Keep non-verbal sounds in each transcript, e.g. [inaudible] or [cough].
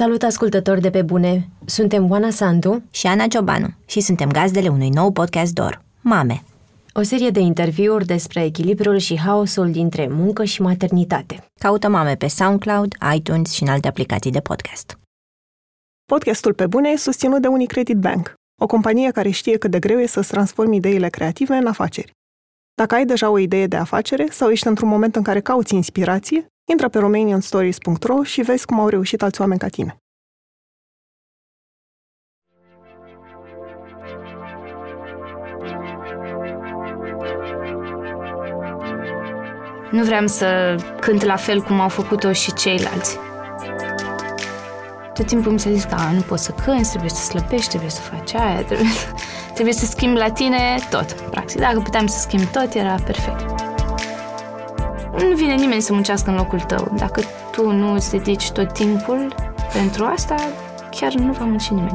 salut ascultători de pe bune! Suntem Oana Sandu și Ana Ciobanu și suntem gazdele unui nou podcast DOR, Mame. O serie de interviuri despre echilibrul și haosul dintre muncă și maternitate. Caută Mame pe SoundCloud, iTunes și în alte aplicații de podcast. Podcastul Pe Bune e susținut de Unicredit Bank, o companie care știe cât de greu e să-ți transformi ideile creative în afaceri. Dacă ai deja o idee de afacere sau ești într-un moment în care cauți inspirație, intră pe romanianstories.ro și vezi cum au reușit alți oameni ca tine. Nu vreau să cânt la fel cum au făcut-o și ceilalți. Tot timpul mi s-a zis că a, nu poți să cânti, trebuie să slăbești, trebuie să faci aia, trebuie, trebuie să schimbi la tine tot. Practic, dacă puteam să schimb tot, era perfect. Nu vine nimeni să muncească în locul tău. Dacă tu nu îți dedici tot timpul pentru asta, chiar nu va munci nimeni.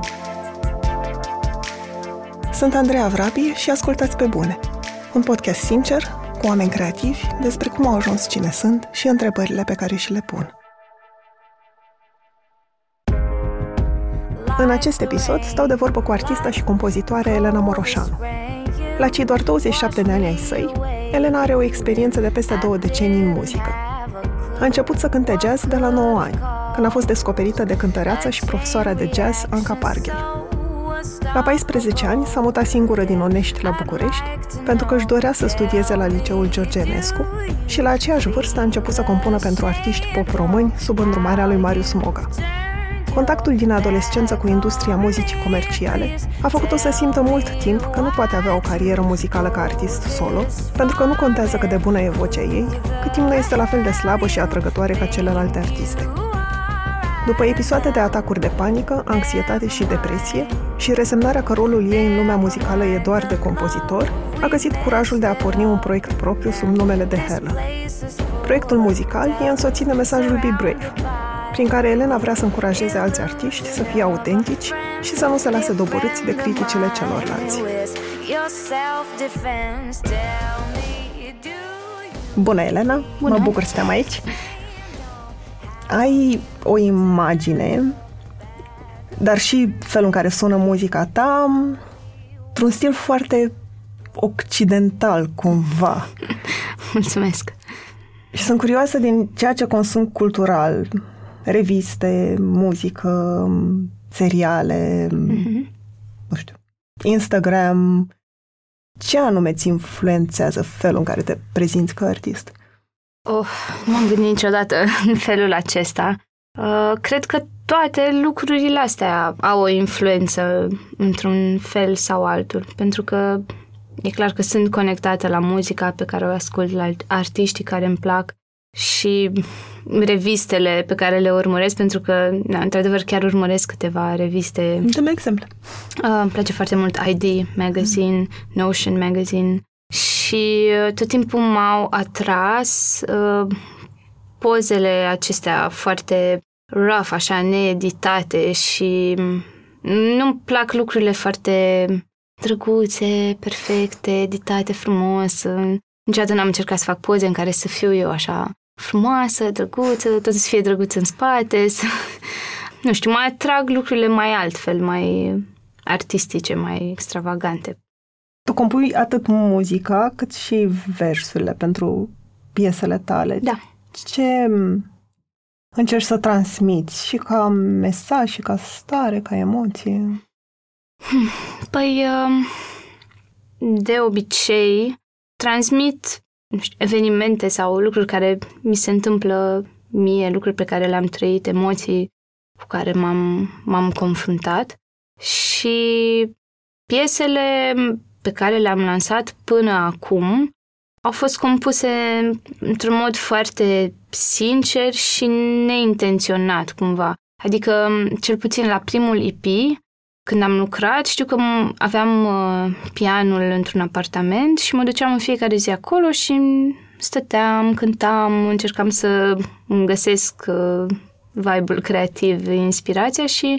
Sunt Andreea Vrabie și ascultați pe bune. Un podcast sincer, cu oameni creativi, despre cum au ajuns cine sunt și întrebările pe care și le pun. În acest episod stau de vorbă cu artista și compozitoarea Elena Moroșanu. La cei doar 27 de ani ai săi, Elena are o experiență de peste două decenii în muzică. A început să cânte jazz de la 9 ani, când a fost descoperită de cântăreața și profesoara de jazz Anca Parghel. La 14 ani s-a mutat singură din Onești la București, pentru că își dorea să studieze la liceul George Enescu și la aceeași vârstă a început să compună pentru artiști pop români sub îndrumarea lui Marius Moga. Contactul din adolescență cu industria muzicii comerciale a făcut-o să simtă mult timp că nu poate avea o carieră muzicală ca artist solo, pentru că nu contează cât de bună e vocea ei, cât timp nu este la fel de slabă și atrăgătoare ca celelalte artiste. După episoade de atacuri de panică, anxietate și depresie și resemnarea că rolul ei în lumea muzicală e doar de compozitor, a găsit curajul de a porni un proiect propriu sub numele de Helen. Proiectul muzical e însoțit de mesajul Be Brave, prin care Elena vrea să încurajeze alți artiști să fie autentici și să nu se lase doborâți de criticile celorlalți. Bună, Elena! Bună. Mă bucur să te aici! Ai o imagine, dar și felul în care sună muzica ta, într-un stil foarte occidental, cumva. [laughs] Mulțumesc! Și sunt curioasă din ceea ce consum cultural, reviste, muzică, seriale, mm-hmm. nu știu, Instagram. Ce anume ți influențează felul în care te prezinți ca artist? Oh, nu m-am gândit niciodată [laughs] în felul acesta. Uh, cred că toate lucrurile astea au o influență într-un fel sau altul, pentru că e clar că sunt conectată la muzica pe care o ascult, la artiștii care îmi plac și revistele pe care le urmăresc, pentru că, da, într-adevăr, chiar urmăresc câteva reviste. Dă-mi exemplu. Uh, îmi place foarte mult ID Magazine, mm. Notion Magazine și uh, tot timpul m-au atras uh, pozele acestea foarte rough, așa, needitate și nu-mi plac lucrurile foarte drăguțe, perfecte, editate frumos. Niciodată n-am încercat să fac poze în care să fiu eu așa frumoasă, drăguță, tot să fie drăguț în spate, să... nu știu, mai atrag lucrurile mai altfel, mai artistice, mai extravagante. Tu compui atât muzica cât și versurile pentru piesele tale. Da. Ce încerci să transmiți și ca mesaj, și ca stare, ca emoție? Păi, um, de obicei, transmit nu știu, evenimente sau lucruri care mi se întâmplă mie, lucruri pe care le-am trăit, emoții cu care m-am, m-am confruntat și piesele pe care le-am lansat până acum au fost compuse într-un mod foarte sincer și neintenționat cumva. Adică, cel puțin la primul EP, când am lucrat, știu că aveam uh, pianul într-un apartament și mă duceam în fiecare zi acolo și stăteam, cântam, încercam să îmi găsesc uh, vibe-ul creativ, inspirația și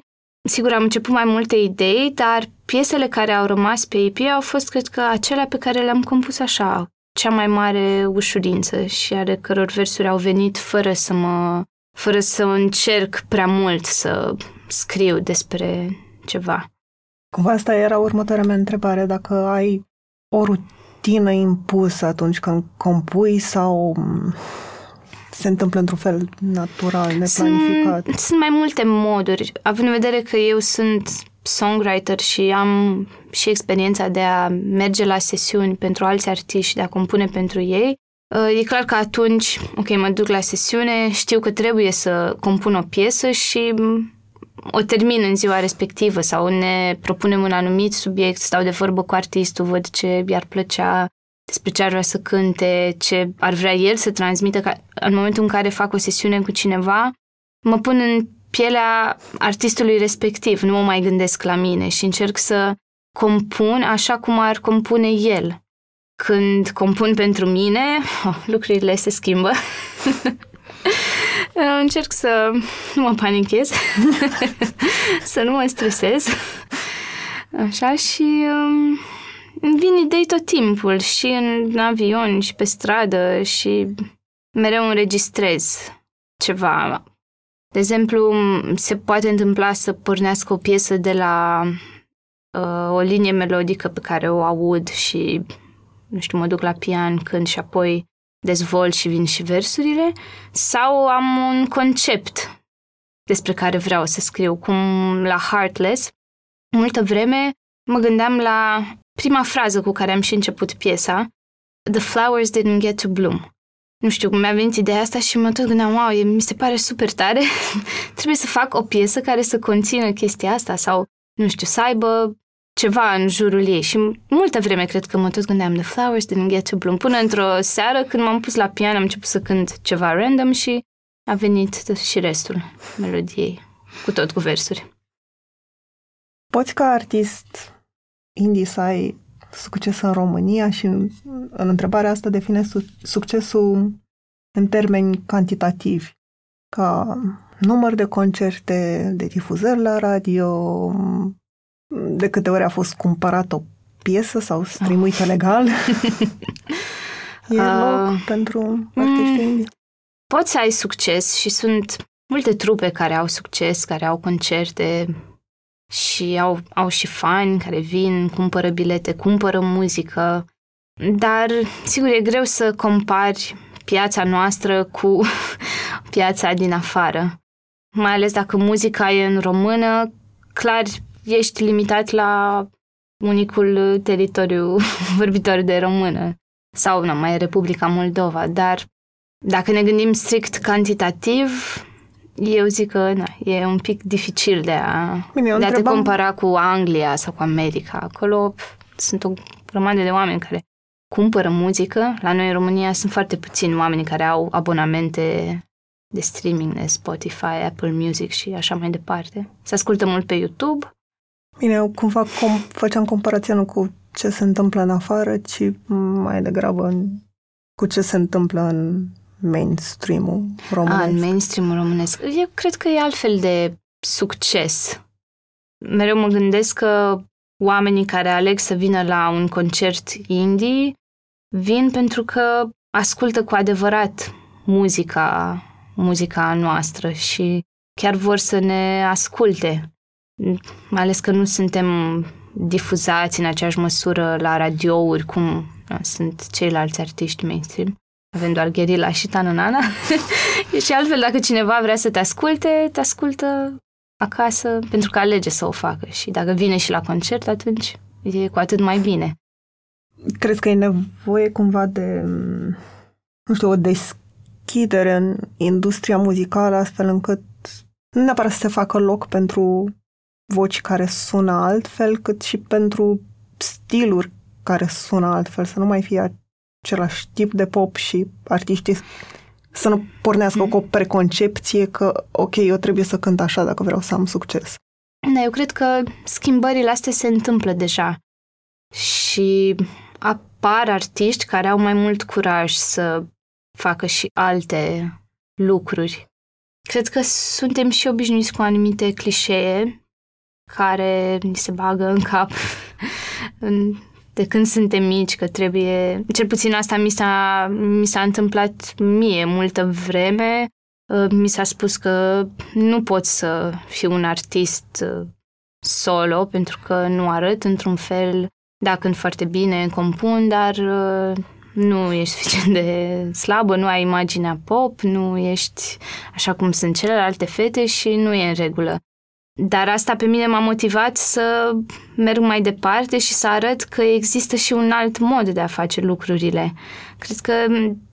sigur am început mai multe idei, dar piesele care au rămas pe EP au fost, cred că, acelea pe care le-am compus așa, cea mai mare ușurință și ale căror versuri au venit fără să mă fără să încerc prea mult să scriu despre ceva. Cumva asta era următoarea mea întrebare, dacă ai o rutină impusă atunci când compui sau se întâmplă într-un fel natural, neplanificat? Sunt, sunt mai multe moduri, având în vedere că eu sunt songwriter și am și experiența de a merge la sesiuni pentru alți artiști, de a compune pentru ei, uh, e clar că atunci, ok, mă duc la sesiune, știu că trebuie să compun o piesă și o termin în ziua respectivă sau ne propunem un anumit subiect, stau de vorbă cu artistul, văd ce i-ar plăcea, despre ce ar vrea să cânte, ce ar vrea el să transmită. Ca, în momentul în care fac o sesiune cu cineva, mă pun în pielea artistului respectiv, nu mă mai gândesc la mine și încerc să compun așa cum ar compune el. Când compun pentru mine, oh, [laughs] lucrurile se schimbă. [laughs] Încerc să nu mă panichez, [laughs] să nu mă stresez. Așa și um, vin idei tot timpul, și în avion, și pe stradă, și mereu înregistrez ceva. De exemplu, se poate întâmpla să pornească o piesă de la uh, o linie melodică pe care o aud și, nu știu, mă duc la pian, când și apoi dezvolt și vin și versurile, sau am un concept despre care vreau să scriu, cum la Heartless. Multă vreme mă gândeam la prima frază cu care am și început piesa, The flowers didn't get to bloom. Nu știu, mi-a venit ideea asta și mă tot gândeam, wow, mi se pare super tare, [laughs] trebuie să fac o piesă care să conțină chestia asta sau, nu știu, să aibă ceva în jurul ei și multă vreme cred că mă tot gândeam The flowers didn't get to bloom. Până într-o seară când m-am pus la pian am început să cânt ceva random și a venit și restul melodiei, cu tot cu versuri. Poți ca artist indie să ai succes în România și în, în întrebarea asta define su- succesul în termeni cantitativi, ca număr de concerte, de difuzări la radio, de câte ori a fost cumpărat o piesă sau streamuită oh. legal? [laughs] e loc uh, pentru artiștii mm, indie? Poți să ai succes și sunt multe trupe care au succes, care au concerte și au, au și fani care vin, cumpără bilete, cumpără muzică, dar, sigur, e greu să compari piața noastră cu [laughs] piața din afară. Mai ales dacă muzica e în română, clar ești limitat la unicul teritoriu [laughs] vorbitor de română sau nu, mai e Republica Moldova, dar dacă ne gândim strict cantitativ, eu zic că na, e un pic dificil de a, Bine, de a te compara cu Anglia sau cu America. Acolo sunt o grămadă de oameni care cumpără muzică. La noi în România sunt foarte puțini oameni care au abonamente de streaming, de Spotify, Apple Music și așa mai departe. Se ascultă mult pe YouTube Bine, eu cumva com- făceam comparația nu cu ce se întâmplă în afară, ci mai degrabă în, cu ce se întâmplă în mainstream-ul românesc. A, în mainstream-ul românesc. Eu cred că e altfel de succes. Mereu mă gândesc că oamenii care aleg să vină la un concert indie vin pentru că ascultă cu adevărat muzica, muzica noastră și chiar vor să ne asculte mai ales că nu suntem difuzați în aceeași măsură la radiouri cum da, sunt ceilalți artiști mainstream. Avem doar Gherila și Tananana. [laughs] și altfel, dacă cineva vrea să te asculte, te ascultă acasă pentru că alege să o facă. Și dacă vine și la concert, atunci e cu atât mai bine. Crezi că e nevoie cumva de, nu știu, o deschidere în industria muzicală astfel încât nu neapărat să se facă loc pentru voci care sună altfel, cât și pentru stiluri care sună altfel, să nu mai fie același tip de pop și artiștii să nu pornească mm. cu o preconcepție că, ok, eu trebuie să cânt așa dacă vreau să am succes. Da, eu cred că schimbările astea se întâmplă deja și apar artiști care au mai mult curaj să facă și alte lucruri. Cred că suntem și obișnuiți cu anumite clișee care ni se bagă în cap de când suntem mici, că trebuie... Cel puțin asta mi s-a, mi s-a întâmplat mie multă vreme. Uh, mi s-a spus că nu pot să fiu un artist uh, solo pentru că nu arăt într-un fel, da, cânt foarte bine, compun, dar uh, nu ești suficient de slabă, nu ai imaginea pop, nu ești așa cum sunt celelalte fete și nu e în regulă. Dar asta pe mine m-a motivat să merg mai departe și să arăt că există și un alt mod de a face lucrurile. Cred că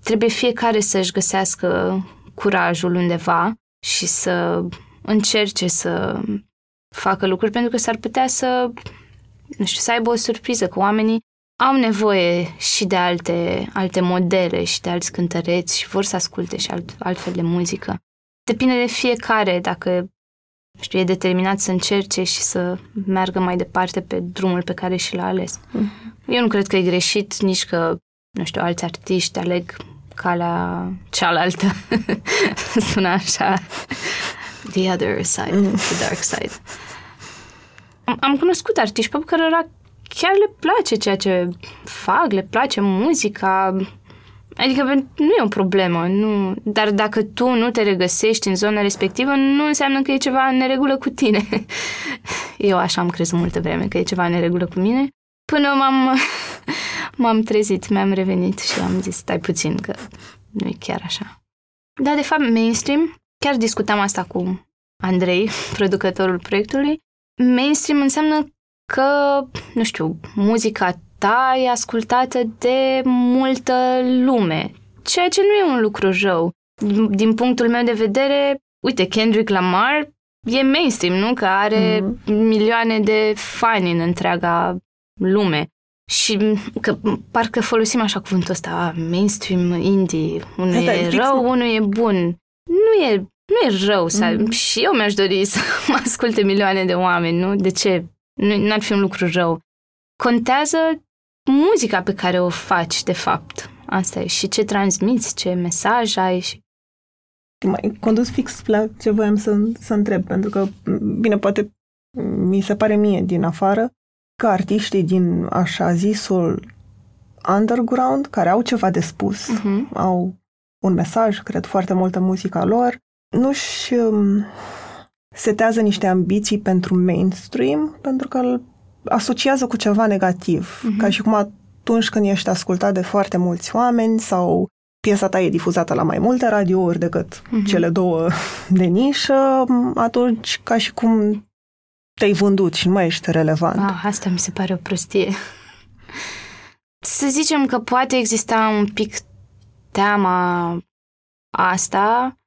trebuie fiecare să-și găsească curajul undeva și să încerce să facă lucruri pentru că s-ar putea să, nu știu, să aibă o surpriză, că oamenii au nevoie și de alte, alte modele și de alți cântăreți și vor să asculte și alt, altfel de muzică. Depinde de fiecare dacă știu, e determinat să încerce și să meargă mai departe pe drumul pe care și l-a ales. Mm. Eu nu cred că e greșit nici că, nu știu, alți artiști aleg calea cealaltă. [laughs] Sună așa. The other side, mm. the dark side. Am, am cunoscut artiști pe care chiar le place ceea ce fac, le place muzica, Adică nu e o problemă, nu... dar dacă tu nu te regăsești în zona respectivă, nu înseamnă că e ceva în neregulă cu tine. [laughs] Eu așa am crezut multă vreme că e ceva în neregulă cu mine, până m-am, [laughs] m-am trezit, mi-am revenit și am zis, stai puțin, că nu e chiar așa. Da, de fapt, mainstream, chiar discutam asta cu Andrei, [laughs] producătorul proiectului, mainstream înseamnă că, nu știu, muzica ta e ascultată de multă lume, ceea ce nu e un lucru rău. Din punctul meu de vedere, uite, Kendrick Lamar e mainstream, nu? Că are mm-hmm. milioane de fani în întreaga lume. Și că parcă folosim așa cuvântul ăsta, mainstream, indie, unul Asta e rău, fix. unul e bun. Nu e, nu e rău. Mm-hmm. Și eu mi-aș dori să [laughs] mă asculte milioane de oameni, nu? De ce? Nu ar fi un lucru rău. Contează muzica pe care o faci, de fapt. Asta e. Și ce transmiți, ce mesaj ai. Și... Mai condus fix la ce voiam să, să întreb, pentru că, bine, poate mi se pare mie din afară că artiștii din așa zisul underground, care au ceva de spus, uh-huh. au un mesaj, cred foarte multă muzica lor, nu-și um, setează niște ambiții pentru mainstream, pentru că îl asociază cu ceva negativ, uh-huh. ca și cum atunci când ești ascultat de foarte mulți oameni sau piesa ta e difuzată la mai multe radiouri decât uh-huh. cele două [laughs] de nișă, atunci ca și cum te-ai vândut și nu mai ești relevant. Ah, asta mi se pare o prostie. Să zicem că poate exista un pic teama asta,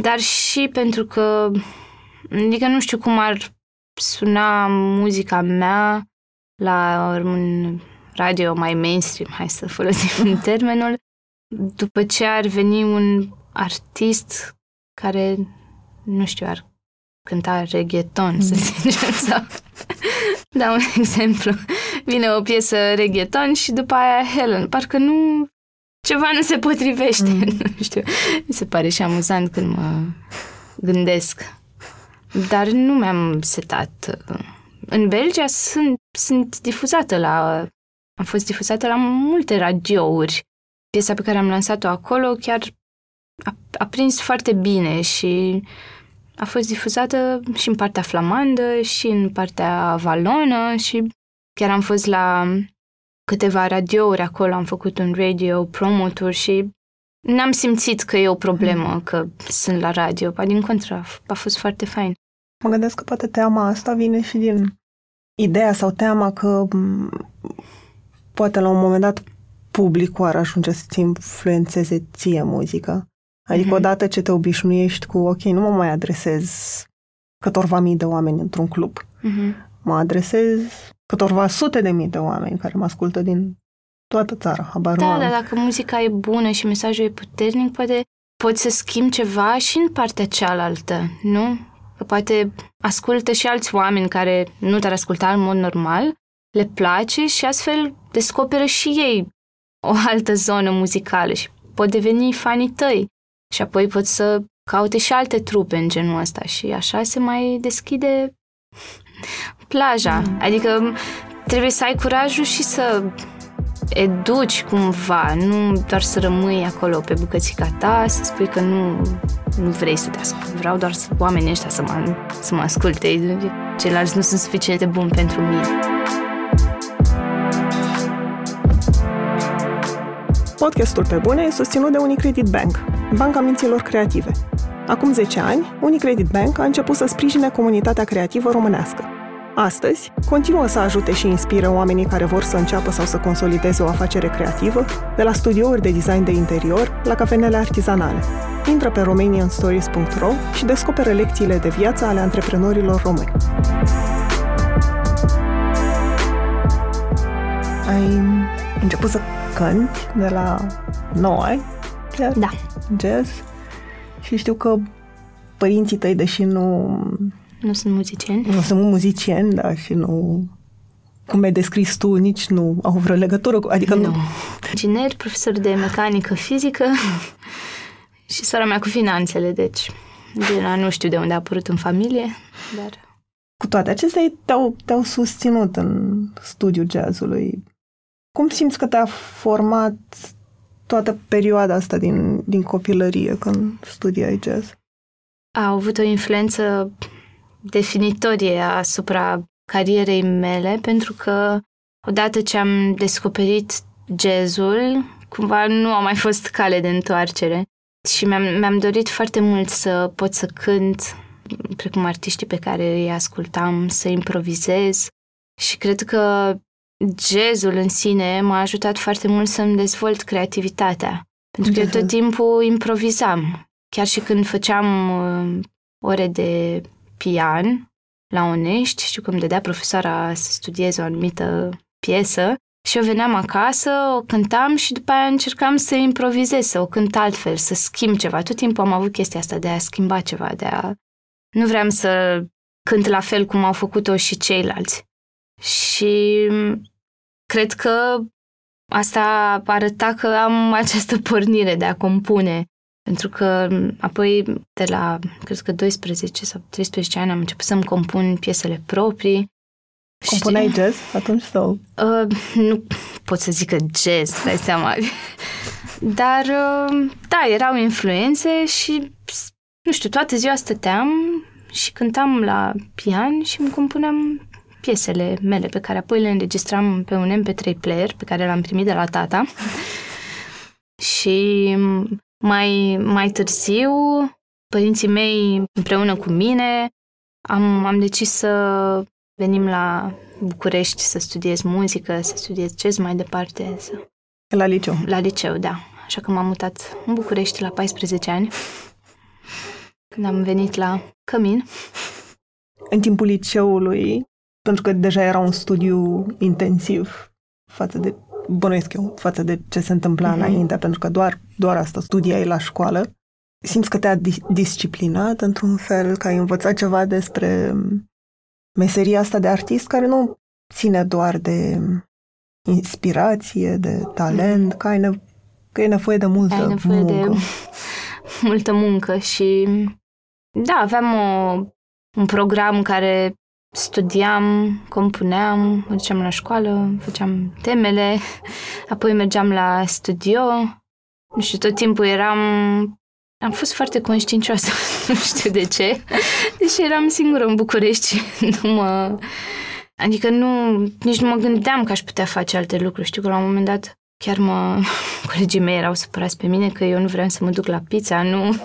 dar și pentru că, adică nu știu cum ar suna muzica mea la un radio mai mainstream, hai să folosim [laughs] termenul, după ce ar veni un artist care, nu știu, ar cânta reggaeton, mm. să zicem, [laughs] sau... da, un exemplu. Vine o piesă reggaeton și după aia Helen. Parcă nu... Ceva nu se potrivește. Mm. [laughs] Nu știu. Mi se pare și amuzant când mă gândesc dar nu mi-am setat. În Belgia sunt, sunt difuzată la... Am fost difuzată la multe radiouri. Piesa pe care am lansat-o acolo chiar a, a prins foarte bine și a fost difuzată și în partea flamandă și în partea valonă și chiar am fost la câteva radiouri acolo, am făcut un radio promo tour și n-am simțit că e o problemă că sunt la radio, pa din contra, a fost foarte fain. Mă gândesc că poate teama asta vine și din ideea sau teama că poate la un moment dat publicul ar ajunge să-ți influențeze ție muzica. Adică mm-hmm. odată ce te obișnuiești cu, ok, nu mă mai adresez câtorva mii de oameni într-un club. Mm-hmm. Mă adresez câtorva sute de mii de oameni care mă ascultă din toată țara. Habar da, dar dacă muzica e bună și mesajul e puternic, poate poți să schimbi ceva și în partea cealaltă, nu? Că poate ascultă și alți oameni care nu te-ar asculta în mod normal, le place și astfel descoperă și ei o altă zonă muzicală și pot deveni fanii tăi. Și apoi pot să caute și alte trupe în genul ăsta și așa se mai deschide plaja. Adică trebuie să ai curajul și să educi cumva, nu doar să rămâi acolo pe bucățica ta, să spui că nu nu vrei să te ascult. Vreau doar să oamenii ăștia să mă, să mă asculte. Ceilalți nu sunt suficient de buni pentru mine. Podcastul Pe Bune e susținut de Unicredit Bank, banca minților creative. Acum 10 ani, Unicredit Bank a început să sprijine comunitatea creativă românească. Astăzi, continuă să ajute și inspire oamenii care vor să înceapă sau să consolideze o afacere creativă, de la studiouri de design de interior la cafenele artizanale. Intră pe romanianstories.ro și descoperă lecțiile de viață ale antreprenorilor români. Ai început să cânti de la 9 ani? Da. Jazz? Și știu că părinții tăi, deși nu nu sunt muzicieni. Nu sunt muzicieni, da, și nu... Cum ai descris tu, nici nu au vreo legătură cu... Adică nu. nu. Inginer, profesor de mecanică fizică [laughs] și sora mea cu finanțele, deci Gina, nu știu de unde a apărut în familie, dar... Cu toate acestea, te-au, te-au susținut în studiul jazzului. Cum simți că te-a format toată perioada asta din, din copilărie când studiai jazz? A avut o influență definitorie asupra carierei mele, pentru că odată ce am descoperit jazzul, cumva nu a mai fost cale de întoarcere. Și mi-am, mi-am dorit foarte mult să pot să cânt, precum artiștii pe care îi ascultam, să improvizez. Și cred că jazzul în sine m-a ajutat foarte mult să-mi dezvolt creativitatea. Pentru că eu tot timpul improvizam. Chiar și când făceam uh, ore de pian la Onești, știu că îmi dădea profesoara să studiez o anumită piesă și eu veneam acasă, o cântam și după aia încercam să improvizez, să o cânt altfel, să schimb ceva. Tot timpul am avut chestia asta de a schimba ceva, de a... Nu vreau să cânt la fel cum au făcut-o și ceilalți. Și cred că asta arăta că am această pornire de a compune pentru că apoi, de la, cred că 12 sau 13 ani, am început să-mi compun piesele proprii. Compuneai și, jazz atunci sau? Uh, nu pot să zic că jazz, dai seama. [laughs] Dar, uh, da, erau influențe și, nu știu, toată ziua stăteam și cântam la pian și îmi compuneam piesele mele pe care apoi le înregistram pe un MP3 player pe care l-am primit de la tata. [laughs] și mai, mai târziu, părinții mei împreună cu mine am, am decis să venim la București să studiez muzică, să studiez jazz mai departe. Să... La liceu? La liceu, da. Așa că m-am mutat în București la 14 ani, când am venit la Cămin. În timpul liceului, pentru că deja era un studiu intensiv față de bănuiesc eu, față de ce se întâmpla mm-hmm. înainte, pentru că doar, doar asta studiai la școală. Simți că te-a disciplinat într-un fel, că ai învățat ceva despre meseria asta de artist care nu ține doar de inspirație, de talent, mm. că, ai ne- că e nevoie de multă ai nevoie muncă. de [laughs] multă muncă și da, aveam o, un program care studiam, compuneam, mă duceam la școală, făceam temele, [laughs] apoi mergeam la studio. Nu știu, tot timpul eram... Am fost foarte conștiincioasă, [laughs] nu știu de ce, [laughs] deși eram singură în București și nu mă... Adică nu, nici nu mă gândeam că aș putea face alte lucruri. Știu că la un moment dat chiar mă, [laughs] colegii mei erau supărați pe mine că eu nu vreau să mă duc la pizza, nu.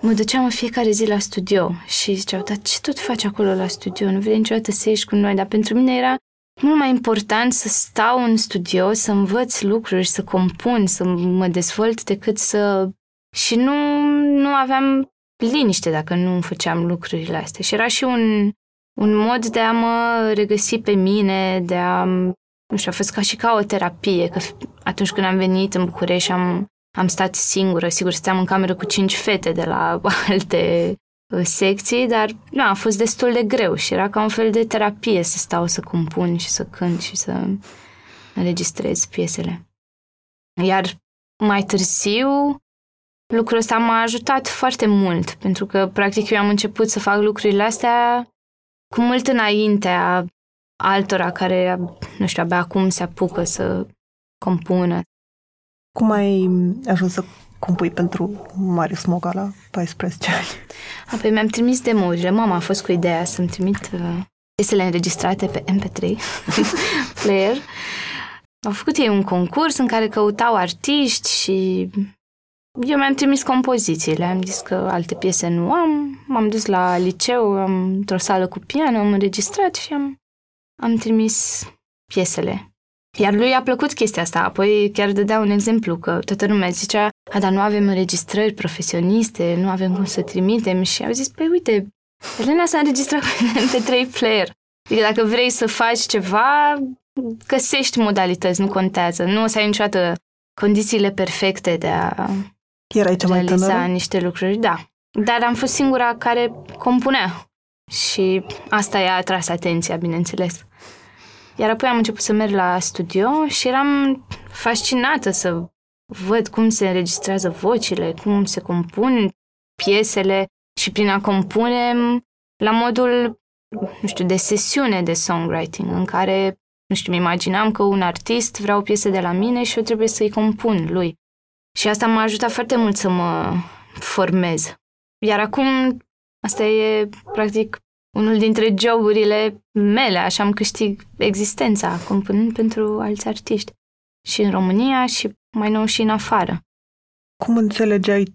Mă duceam în fiecare zi la studio și ziceau, dar ce tot faci acolo la studio? Nu vrei niciodată să ieși cu noi? Dar pentru mine era mult mai important să stau în studio, să învăț lucruri, să compun, să mă dezvolt, decât să... Și nu, nu aveam liniște dacă nu făceam lucrurile astea. Și era și un, un mod de a mă regăsi pe mine, de a nu știu, a fost ca și ca o terapie, că atunci când am venit în București și am, am stat singură, sigur, stăteam în cameră cu cinci fete de la [laughs] alte uh, secții, dar nu, a fost destul de greu și era ca un fel de terapie să stau să compun și să cânt și să înregistrez piesele. Iar mai târziu, lucrul ăsta m-a ajutat foarte mult, pentru că, practic, eu am început să fac lucrurile astea cu mult înaintea altora care, nu știu, abia acum se apucă să compună. Cum ai ajuns să compui pentru Marius Moga la 14 ani? Apoi mi-am trimis demo-urile. Mama a fost cu ideea să-mi trimit uh, piesele înregistrate pe MP3 [laughs] player. Au făcut ei un concurs în care căutau artiști și eu mi-am trimis compozițiile. Am zis că alte piese nu am. M-am dus la liceu, am într-o sală cu piano, am înregistrat și am, am trimis piesele. Iar lui a plăcut chestia asta. Apoi chiar dădea un exemplu că toată lumea zicea, a, dar nu avem înregistrări profesioniste, nu avem cum să trimitem. Și au zis, păi uite, Elena s-a înregistrat pe [laughs] trei player. Adică dacă vrei să faci ceva, găsești modalități, nu contează. Nu o să ai niciodată condițiile perfecte de a Erai cea mai realiza tânără? niște lucruri, da. Dar am fost singura care compunea și asta i-a atras atenția, bineînțeles. Iar apoi am început să merg la studio și eram fascinată să văd cum se înregistrează vocile, cum se compun piesele și prin a compune la modul, nu știu, de sesiune de songwriting, în care, nu știu, îmi imaginam că un artist vrea o piesă de la mine și eu trebuie să-i compun lui. Și asta m-a ajutat foarte mult să mă formez. Iar acum, asta e, practic, unul dintre joburile mele, așa am câștig existența, compunând pentru alți artiști. Și în România și mai nou și în afară. Cum înțelegeai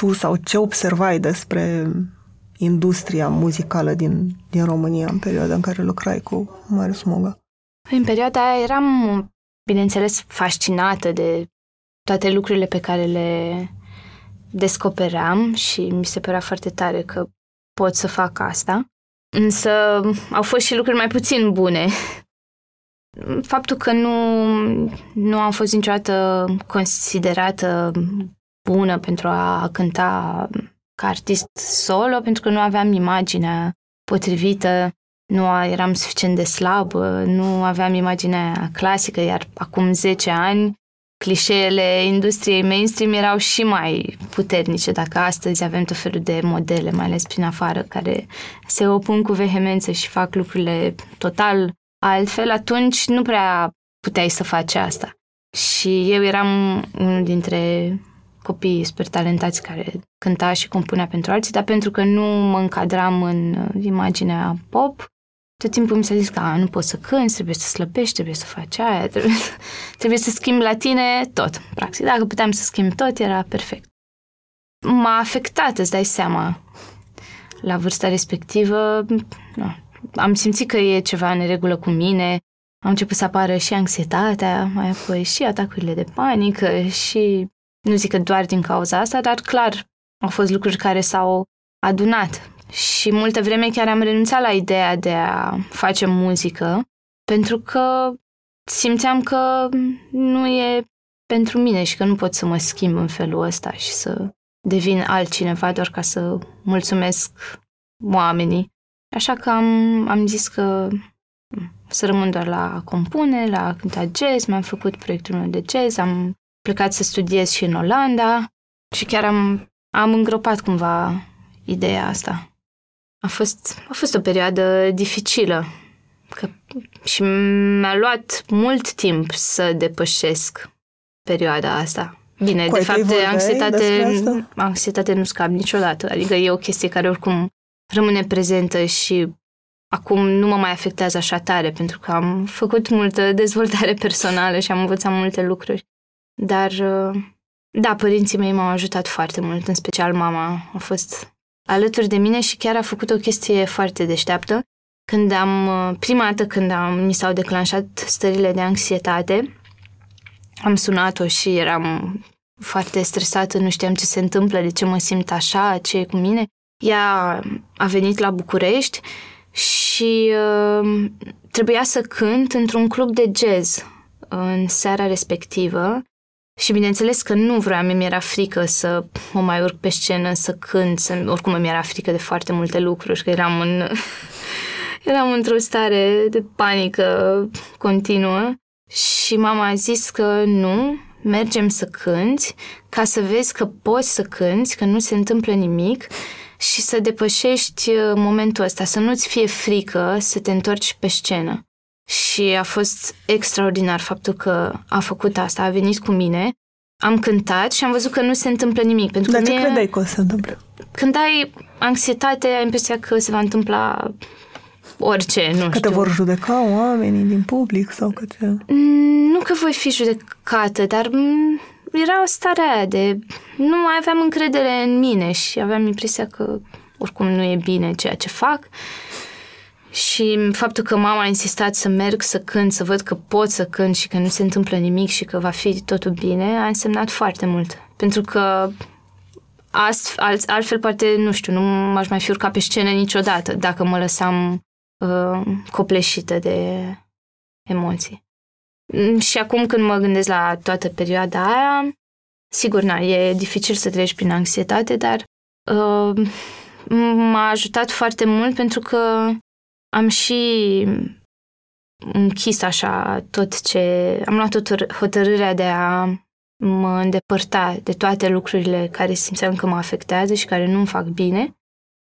tu sau ce observai despre industria muzicală din, din România în perioada în care lucrai cu Marius Moga? În perioada aia eram, bineînțeles, fascinată de toate lucrurile pe care le descoperam și mi se părea foarte tare că pot să fac asta. Însă au fost și lucruri mai puțin bune. Faptul că nu, nu am fost niciodată considerată bună pentru a cânta ca artist solo, pentru că nu aveam imaginea potrivită, nu eram suficient de slabă, nu aveam imaginea clasică, iar acum 10 ani clișeele industriei mainstream erau și mai puternice. Dacă astăzi avem tot felul de modele, mai ales prin afară, care se opun cu vehemență și fac lucrurile total altfel, atunci nu prea puteai să faci asta. Și eu eram unul dintre copiii super talentați care cânta și compunea pentru alții, dar pentru că nu mă încadram în imaginea pop, tot timpul mi s-a zis că a, nu poți să cânti, trebuie să slăbești, trebuie să faci aia, trebuie, trebuie să schimbi la tine tot. Practic, dacă puteam să schimb tot, era perfect. M-a afectat, îți dai seama, la vârsta respectivă. Nu, am simțit că e ceva în regulă cu mine, am început să apară și anxietatea, mai apoi și atacurile de panică și nu zic că doar din cauza asta, dar clar au fost lucruri care s-au adunat și multă vreme chiar am renunțat la ideea de a face muzică, pentru că simțeam că nu e pentru mine și că nu pot să mă schimb în felul ăsta și să devin altcineva doar ca să mulțumesc oamenii. Așa că am, am zis că să rămân doar la compune, la cânta jazz, mi-am făcut proiectul meu de jazz, am plecat să studiez și în Olanda și chiar am, am îngropat cumva ideea asta. A fost, a fost o perioadă dificilă că, și mi-a luat mult timp să depășesc perioada asta. Bine, Cu de ai fapt, tăi de vorbeai anxietate, despre asta? anxietate nu scap niciodată. Adică e o chestie care oricum rămâne prezentă și acum nu mă mai afectează așa tare pentru că am făcut multă dezvoltare [laughs] personală și am învățat multe lucruri. Dar, uh, da, părinții mei m-au ajutat foarte mult, în special mama a fost alături de mine și chiar a făcut o chestie foarte deșteaptă. Când am, uh, prima dată când am, mi s-au declanșat stările de anxietate, am sunat-o și eram foarte stresată, nu știam ce se întâmplă, de ce mă simt așa, ce e cu mine. Ea a venit la București și uh, trebuia să cânt într-un club de jazz în seara respectivă și bineînțeles că nu vreau, mi era frică să mă mai urc pe scenă, să cânt, să, oricum mi era frică de foarte multe lucruri, că eram în... [laughs] eram într-o stare de panică continuă și mama a zis că nu, mergem să cânti ca să vezi că poți să cânti, că nu se întâmplă nimic și să depășești uh, momentul ăsta, să nu-ți fie frică să te întorci pe scenă. Și a fost extraordinar faptul că a făcut asta, a venit cu mine am cântat și am văzut că nu se întâmplă nimic. Pentru Dar că ce mie, credeai că o să se întâmple? când ai anxietate, ai impresia că se va întâmpla orice, nu Că știu. te vor judeca oamenii din public sau că te... Mm, Nu că voi fi judecată, dar mm, era o stare aia de... Nu mai aveam încredere în mine și aveam impresia că oricum nu e bine ceea ce fac. Și faptul că mama a insistat să merg să cânt, să văd că pot să cânt și că nu se întâmplă nimic și că va fi totul bine, a însemnat foarte mult. Pentru că ast, alt, altfel poate, nu știu, nu m-aș mai fi urcat pe scenă niciodată dacă mă lăsam uh, copleșită de emoții. Mm, Și acum când mă gândesc la toată perioada aia, sigur, na, e dificil să treci prin anxietate, dar uh, m-a ajutat foarte mult pentru că am și închis așa tot ce... Am luat o hotărârea de a mă îndepărta de toate lucrurile care simțeam că mă afectează și care nu-mi fac bine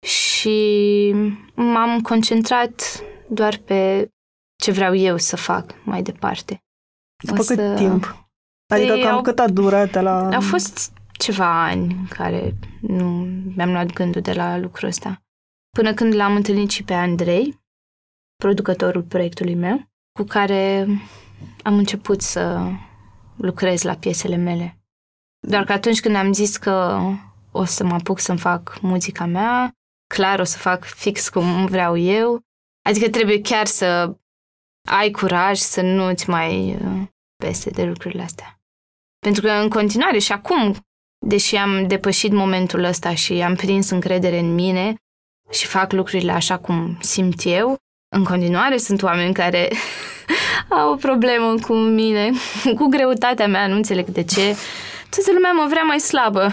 și m-am concentrat doar pe ce vreau eu să fac mai departe. După O cât să- timp? Adică Păi cam au- cât a durat de la... Au fost ceva ani în care nu mi-am luat gândul de la lucrul ăsta. Până când l-am întâlnit și pe Andrei, producătorul proiectului meu, cu care am început să lucrez la piesele mele. Doar că atunci când am zis că o să mă apuc să-mi fac muzica mea, clar o să fac fix cum vreau eu, adică trebuie chiar să ai curaj să nu-ți mai uh, pese de lucrurile astea. Pentru că în continuare și acum, deși am depășit momentul ăsta și am prins încredere în mine și fac lucrurile așa cum simt eu, în continuare sunt oameni care [laughs] au o problemă cu mine, [laughs] cu greutatea mea, nu înțeleg de ce. Toată lumea mă vrea mai slabă.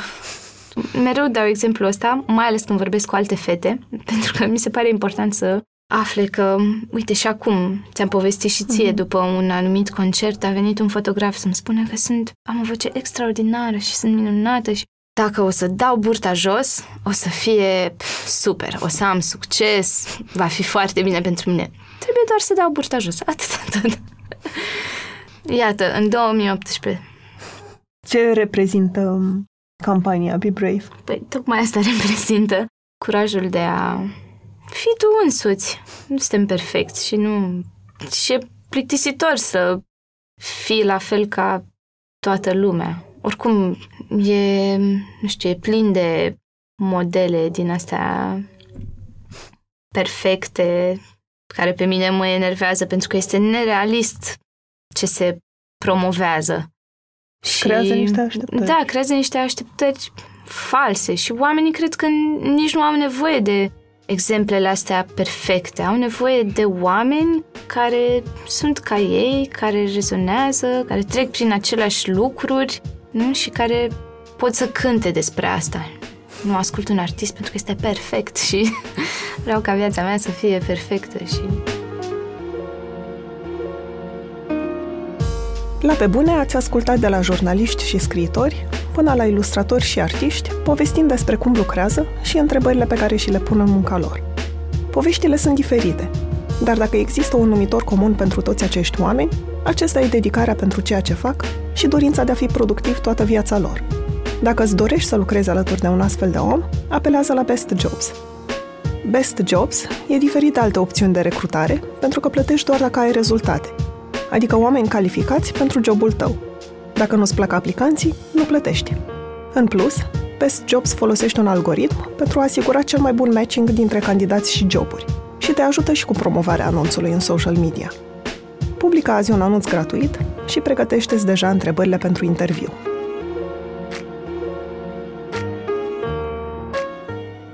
Mereu dau exemplul ăsta, mai ales când vorbesc cu alte fete, [laughs] pentru că mi se pare important să afle că, uite, și acum ți-am povestit și ție, după un anumit concert, a venit un fotograf să-mi spună că sunt, am o voce extraordinară și sunt minunată și dacă o să dau burta jos, o să fie pf, super, o să am succes, va fi foarte bine pentru mine. Trebuie doar să dau burta jos, atât, atât. Iată, în 2018. Ce reprezintă um, campania Be Brave? Păi, tocmai asta [laughs] reprezintă curajul de a fi tu însuți. Nu suntem perfecți și nu... Și e plictisitor să fii la fel ca toată lumea. Oricum, e, nu știu, e plin de modele din astea perfecte, care pe mine mă enervează pentru că este nerealist ce se promovează. Și, Creează niște așteptări. Da, creează niște așteptări false și oamenii cred că nici nu au nevoie de exemplele astea perfecte. Au nevoie de oameni care sunt ca ei, care rezonează, care trec prin aceleași lucruri nu? și care pot să cânte despre asta. Nu ascult un artist pentru că este perfect și [laughs] vreau ca viața mea să fie perfectă și... La Pe Bune ați ascultat de la jurnaliști și scriitori până la ilustratori și artiști, povestind despre cum lucrează și întrebările pe care și le pun în munca lor. Poveștile sunt diferite, dar dacă există un numitor comun pentru toți acești oameni, acesta e dedicarea pentru ceea ce fac și dorința de a fi productiv toată viața lor. Dacă îți dorești să lucrezi alături de un astfel de om, apelează la Best Jobs. Best Jobs e diferit de alte opțiuni de recrutare, pentru că plătești doar dacă ai rezultate, adică oameni calificați pentru jobul tău. Dacă nu-ți plac aplicanții, nu plătești. În plus, Best Jobs folosește un algoritm pentru a asigura cel mai bun matching dintre candidați și joburi și te ajută și cu promovarea anunțului în social media. Publică azi un anunț gratuit și pregătește-ți deja întrebările pentru interviu.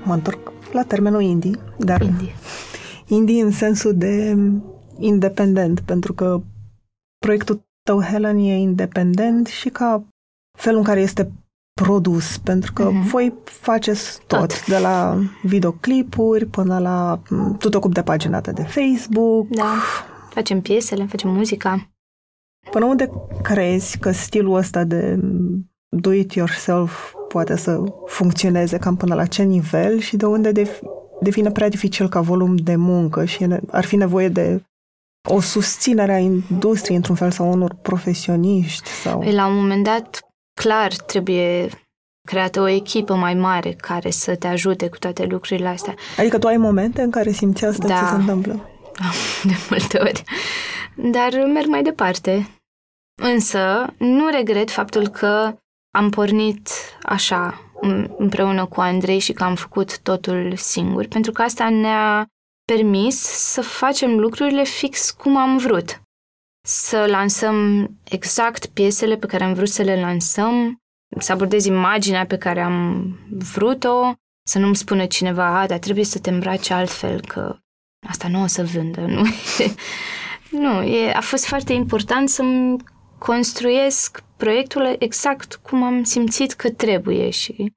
Mă întorc la termenul indie, dar Indie. indie în sensul de independent, pentru că proiectul tău, Helen, e independent și ca felul în care este produs, pentru că Mhm. voi faceți tot, Tot. de la videoclipuri până la m, tu te ocupi de pagina ta de Facebook, Da. Facem piesele, facem muzica. Până unde crezi că stilul ăsta de do-it-yourself poate să funcționeze, cam până la ce nivel și de unde def- devine prea dificil ca volum de muncă și e ne- ar fi nevoie de o susținere a industriei într-un fel sau unor profesioniști sau... Păi, la un moment dat clar trebuie creată o echipă mai mare care să te ajute cu toate lucrurile astea. Adică tu ai momente în care simți asta Da. ce se întâmplă? [laughs] de multe ori. Dar merg mai departe. Însă, nu regret faptul că am pornit așa îm- împreună cu Andrei și că am făcut totul singur, pentru că asta ne-a permis să facem lucrurile fix cum am vrut. Să lansăm exact piesele pe care am vrut să le lansăm, să abordez imaginea pe care am vrut-o, să nu-mi spună cineva, a, dar trebuie să te îmbraci altfel, că asta nu o să vândă. [laughs] Nu, nu e, a fost foarte important să-mi construiesc proiectul exact cum am simțit că trebuie și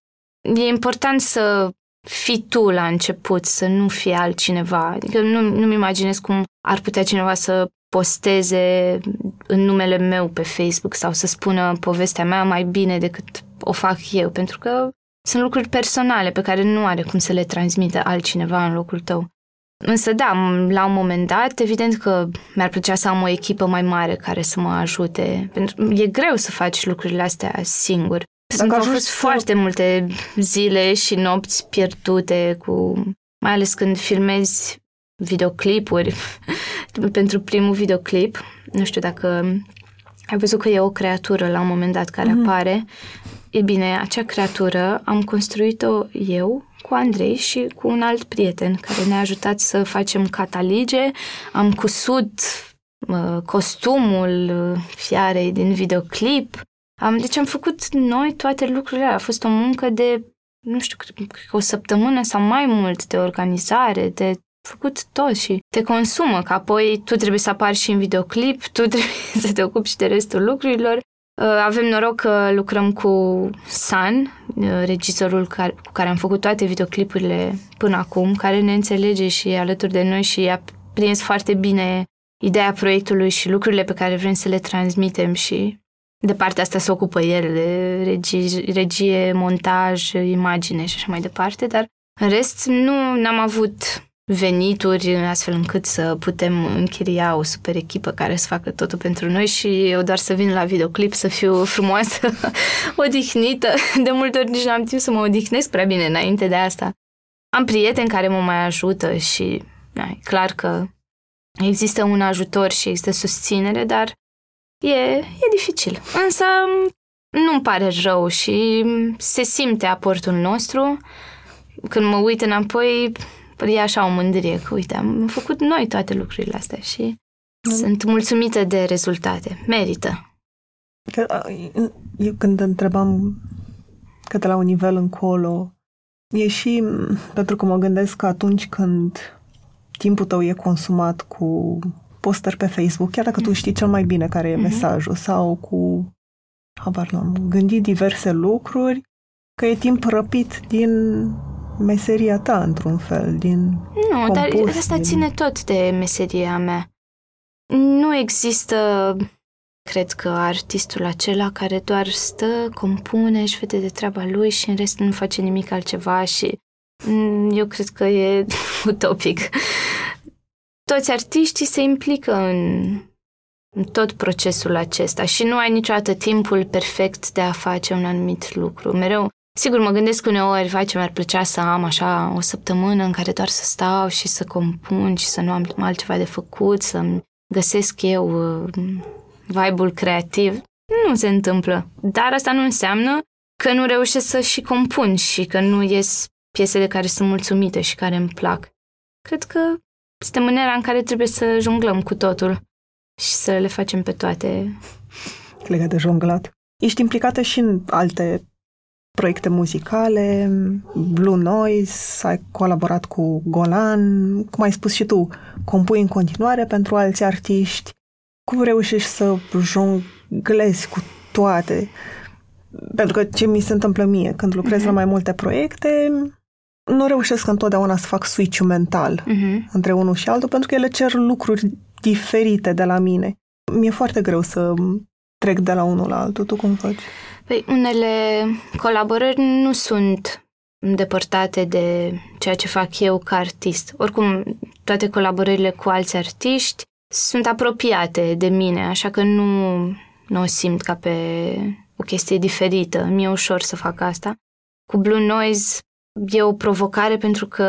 e important să fii tu la început, să nu fie altcineva. Adică nu, nu-mi imaginez cum ar putea cineva să posteze în numele meu pe Facebook sau să spună povestea mea mai bine decât o fac eu, pentru că sunt lucruri personale pe care nu are cum să le transmită altcineva în locul tău. Însă da, m- la un moment dat, evident că mi-ar plăcea să am o echipă mai mare care să mă ajute. Pentru e greu să faci lucrurile astea singur. Sunt, au ajungi fost să- foarte multe zile și nopți pierdute cu... Mai ales când filmezi videoclipuri. [laughs] Pentru primul videoclip, nu știu dacă ai văzut că e o creatură la un moment dat care Mhm. apare. E bine, acea creatură am construit-o eu cu Andrei și cu un alt prieten care ne-a ajutat să facem catalige. Am cusut uh, costumul uh, fiarei din videoclip. Am, deci am făcut noi toate lucrurile alea. A fost o muncă de, nu știu, cred că o săptămână sau mai mult de organizare, de făcut tot și te consumă, că apoi tu trebuie să apari și în videoclip, tu [laughs] trebuie să te ocupi și de restul lucrurilor. Uh, Avem noroc că lucrăm cu San, uh, regizorul care, cu care am făcut toate videoclipurile până acum, care ne înțelege și e alături de noi și a prins foarte bine ideea proiectului și lucrurile pe care vrem să le transmitem și de partea asta se ocupă el, de regie, regie montaj, imagine și așa mai departe, dar în rest nu n-am avut venituri astfel încât să putem închiria o super echipă care să facă totul pentru noi și eu doar să vin la videoclip să fiu frumoasă, [laughs] odihnită. De multe ori nici nu am timp să mă odihnesc prea bine înainte de asta. Am prieteni care mă mai ajută și na, e clar că există un ajutor și există susținere, dar e, e dificil. Însă nu-mi pare rău și se simte aportul nostru. Când mă uit înapoi, e așa o mândrie că, uite, am făcut noi toate lucrurile astea și Mm. sunt mulțumită de rezultate. Merită. Că, a, eu când întrebam că de la un nivel încolo, e și m, pentru că mă gândesc că atunci când timpul tău e consumat cu postări pe Facebook, chiar dacă tu știi cel mai bine care e Mhm. mesajul, sau cu, habar nu am, gândit diverse lucruri, că e timp răpit din meseria ta, într-un fel, din... Nu, dar compus asta din- ține tot de meseria mea. Nu există, cred că, artistul acela care doar stă, compune, își vede de treaba lui și în rest nu face nimic altceva și mm, eu cred că e [laughs] utopic. Toți artiștii se implică în, în tot procesul acesta și nu ai niciodată timpul perfect de a face un anumit lucru. Mereu Sigur, mă gândesc uneori, vai ce mi-ar plăcea să am așa o săptămână în care doar să stau și să compun și să nu am altceva de făcut, să-mi găsesc eu uh, vibe-ul creativ. Nu se întâmplă. Dar asta nu înseamnă că nu reușesc să și compun și că nu ies piese de care sunt mulțumită și care îmi plac. Cred că suntem în era în care trebuie să jonglăm cu totul și să le facem pe toate. legat de jonglat. Ești implicată și în alte proiecte muzicale, Blue Noise, ai colaborat cu Golan, cum ai spus și tu, compui în continuare pentru alți artiști. Cum reușești să jonglezi cu toate? Pentru că ce mi se întâmplă mie, când lucrez Mhm. la mai multe proiecte, nu reușesc întotdeauna să fac switch mental Mm-hmm. între unul și altul, pentru că ele cer lucruri diferite de la mine. Mi-e foarte greu să trec de la unul la altul. Tu cum faci? Păi, unele colaborări nu sunt îndepărtate de ceea ce fac eu ca artist. Oricum, toate colaborările cu alți artiști sunt apropiate de mine, așa că nu, nu o simt ca pe o chestie diferită. Mi-e ușor să fac asta. Cu Blue Noise e o provocare pentru că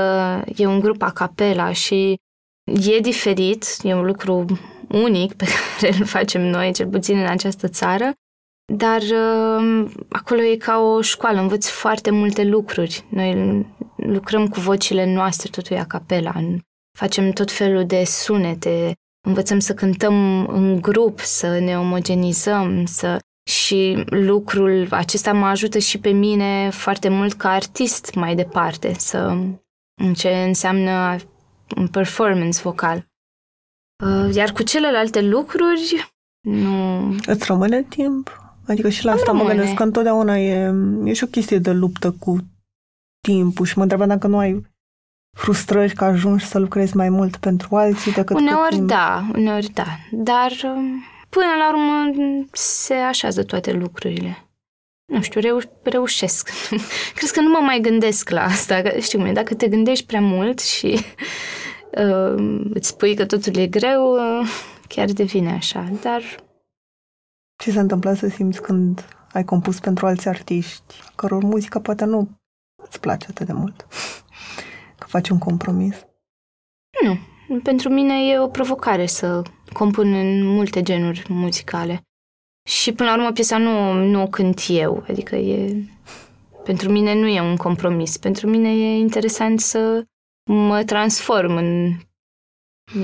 e un grup a capela și e diferit, e un lucru unic pe [laughs] care îl facem noi, cel puțin în această țară, dar uh, acolo e ca o școală, învăț foarte multe lucruri. Noi lucrăm cu vocile noastre, totul e a capela, facem tot felul de sunete, învățăm să cântăm în grup, să ne omogenizăm, să și lucrul acesta mă ajută și pe mine foarte mult ca artist mai departe, să în ce înseamnă un performance vocal. Uh, iar cu celelalte lucruri, nu... Îți rămâne timp? Adică și la asta mă gândesc că întotdeauna e, e și o chestie de luptă cu timpul și mă întreb dacă nu ai frustrări că ajungi să lucrezi mai mult pentru alții decât Uneori timp. da, uneori da, dar um, până la urmă se așează toate lucrurile. Nu știu, reu- reușesc. [laughs] Cred că nu mă mai gândesc la asta. Știu cum dacă te gândești prea mult și uh, îți spui că totul e greu, uh, chiar devine așa, dar... Ce se întâmplă să simți când ai compus pentru alți artiști, căror muzică poate nu îți place atât de mult? Că faci un compromis? Nu. Pentru mine e o provocare să compun în multe genuri muzicale. Și până la urmă piesa nu, nu o cânt eu, adică e... Pentru mine nu e un compromis. Pentru mine e interesant să mă transform în...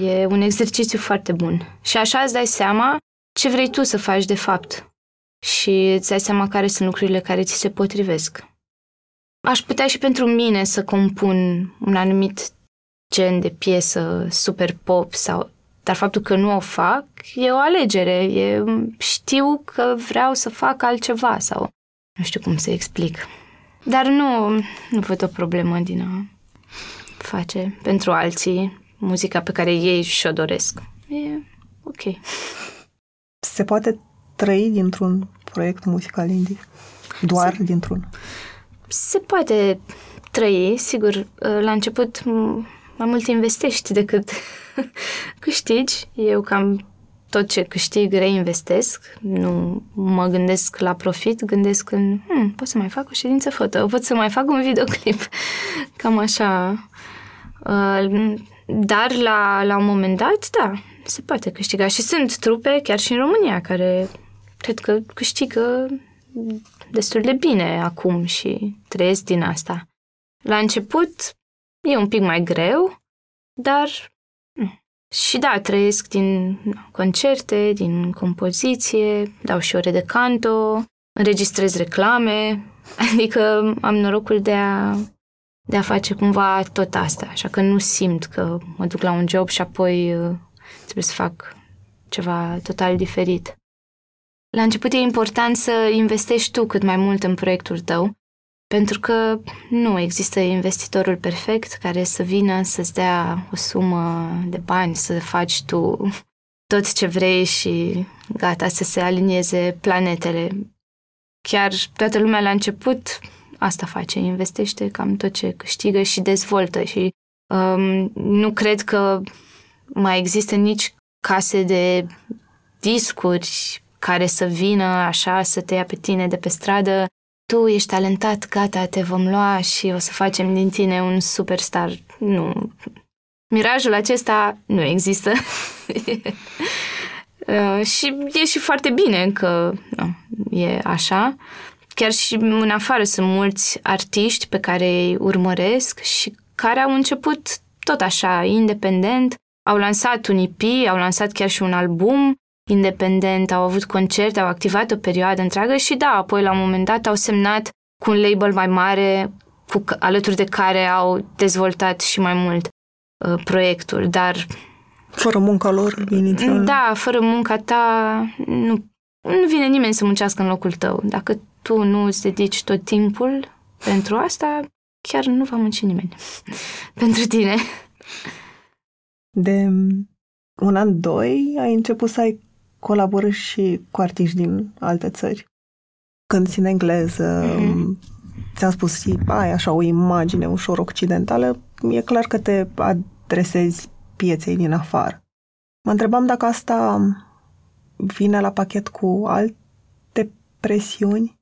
E un exercițiu foarte bun. Și așa îți dai seama ce vrei tu să faci de fapt. Și îți dai seama care sunt lucrurile care ți se potrivesc. Aș putea și pentru mine să compun un anumit gen de piesă super pop sau dar faptul că nu o fac e o alegere. E, știu că vreau să fac altceva sau nu știu cum să explic. Dar nu, nu văd o problemă din a face pentru alții muzica pe care ei și-o doresc. E ok. [laughs] Se poate trăi dintr-un proiect muzical indie? Doar se, dintr-un? Se poate trăi, sigur. La început mai mult investești decât [laughs] câștigi. Eu cam tot ce câștig reinvestesc, nu mă gândesc la profit, gândesc în, hmm, pot să mai fac o ședință foto, pot să mai fac un videoclip, [laughs] cam așa. Uh, dar la, la un moment dat, da, se poate câștiga. Și sunt trupe, chiar și în România, care cred că câștigă destul de bine acum și trăiesc din asta. La început e un pic mai greu, dar și da, trăiesc din concerte, din compoziție, dau și ore de canto, înregistrez reclame, [laughs] adică am norocul de a, de a face cumva tot asta, așa că nu simt că mă duc la un job și apoi uh, trebuie să fac ceva total diferit. La început e important să investești tu cât mai mult în proiectul tău, pentru că nu există investitorul perfect care să vină să-ți dea o sumă de bani, să faci tu tot ce vrei și gata, să se alinieze planetele. Chiar toată lumea la început asta face, investește cam tot ce câștigă și dezvoltă și um, nu cred că mai există nici case de discuri care să vină așa să te ia pe tine de pe stradă tu ești talentat, gata, te vom lua și o să facem din tine un superstar. Nu. Mirajul acesta nu există. [laughs] Uh, și e și foarte bine că nu, e așa. Chiar și în afară sunt mulți artiști pe care îi urmăresc și care au început tot așa, independent, au lansat un EP, au lansat chiar și un album independent, au avut concerte, au activat o perioadă întreagă și da, apoi la un moment dat au semnat cu un label mai mare cu, alături de care au dezvoltat și mai mult uh, proiectul, dar... Fără munca lor inițial. Da, fără munca ta nu, nu vine nimeni să muncească în locul tău. Dacă tu nu îți dedici tot timpul pentru asta, chiar nu va munci nimeni [laughs] pentru tine. De un an, doi, ai început să ai colaborezi și cu artiști din alte țări. Când în engleză, mm-hmm. ți-am spus și ai așa o imagine ușor occidentală, e clar că te adresezi pieței din afară. Mă întrebam dacă asta vine la pachet cu alte presiuni?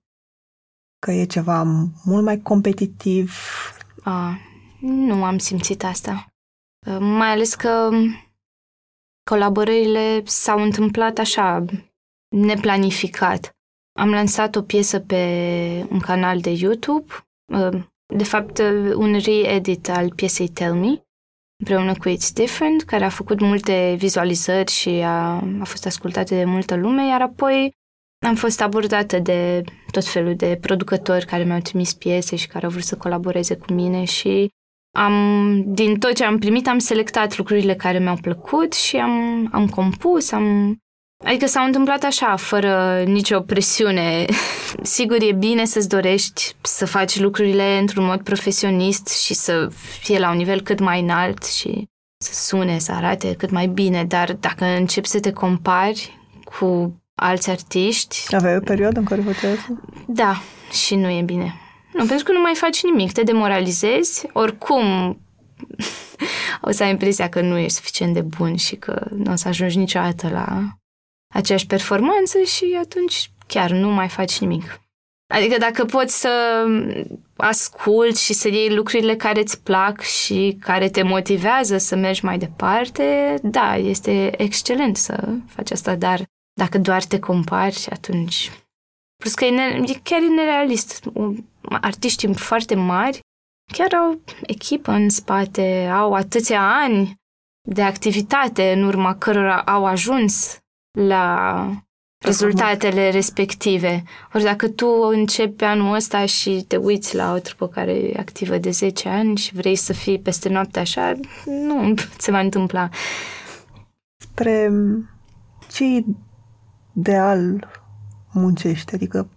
Că e ceva mult mai competitiv? A, nu am simțit asta. Mai ales că colaborările s-au întâmplat așa, neplanificat. Am lansat o piesă pe un canal de YouTube, de fapt un re-edit al piesei Tell Me, împreună cu It's Different, care a făcut multe vizualizări și a, a fost ascultată de multă lume, iar apoi am fost abordată de tot felul de producători care mi-au trimis piese și care au vrut să colaboreze cu mine și am, din tot ce am primit, am selectat lucrurile care mi-au plăcut și am, am compus, am... Adică s-au întâmplat așa, fără nicio presiune. [laughs] Sigur, e bine să-ți dorești să faci lucrurile într-un mod profesionist și să fie la un nivel cât mai înalt și să sune, să arate cât mai bine, dar dacă începi să te compari cu alți artiști... Aveai o perioadă în care făceai asta? Da, și nu e bine. Nu, pentru că nu mai faci nimic, te demoralizezi, oricum [laughs] o să ai impresia că nu ești suficient de bun și că nu o să ajungi niciodată la aceeași performanță și atunci chiar nu mai faci nimic. Adică dacă poți să asculți și să iei lucrurile care îți plac și care te motivează să mergi mai departe, da, este excelent să faci asta, dar dacă doar te compari, atunci... Plus că e, ne- e chiar e nerealist artiștii foarte mari chiar au echipă în spate, au atâția ani de activitate în urma cărora au ajuns la rezultatele respective. Ori dacă tu începi anul ăsta și te uiți la o trupă care e activă de 10 ani și vrei să fii peste noapte așa, nu [laughs] se va întâmpla. Spre ce ideal muncești? Adică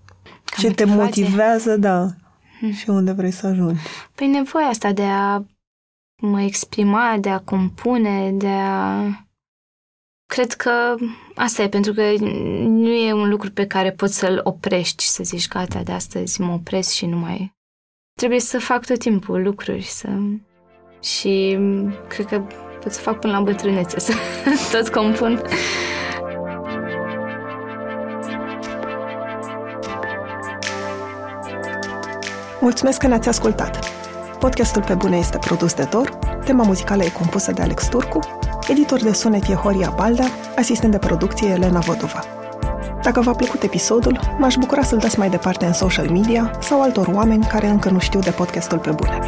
ce te motivează, da, hmm. și unde vrei să ajungi. Păi nevoia asta de a mă exprima, de a compune, de a... Cred că asta e, pentru că nu e un lucru pe care poți să-l oprești și să zici gata, de astăzi mă opresc și nu mai... Trebuie să fac tot timpul lucruri să... și cred că pot să fac până la bătrânețe, [laughs] să tot compun. Mulțumesc că ne-ați ascultat! Podcastul Pe Bune este produs de Dor, tema muzicală e compusă de Alex Turcu, editor de sunet e Horia Balda, asistent de producție Elena Vodova. Dacă v-a plăcut episodul, m-aș bucura să-l dați mai departe în social media sau altor oameni care încă nu știu de podcastul Pe Bune.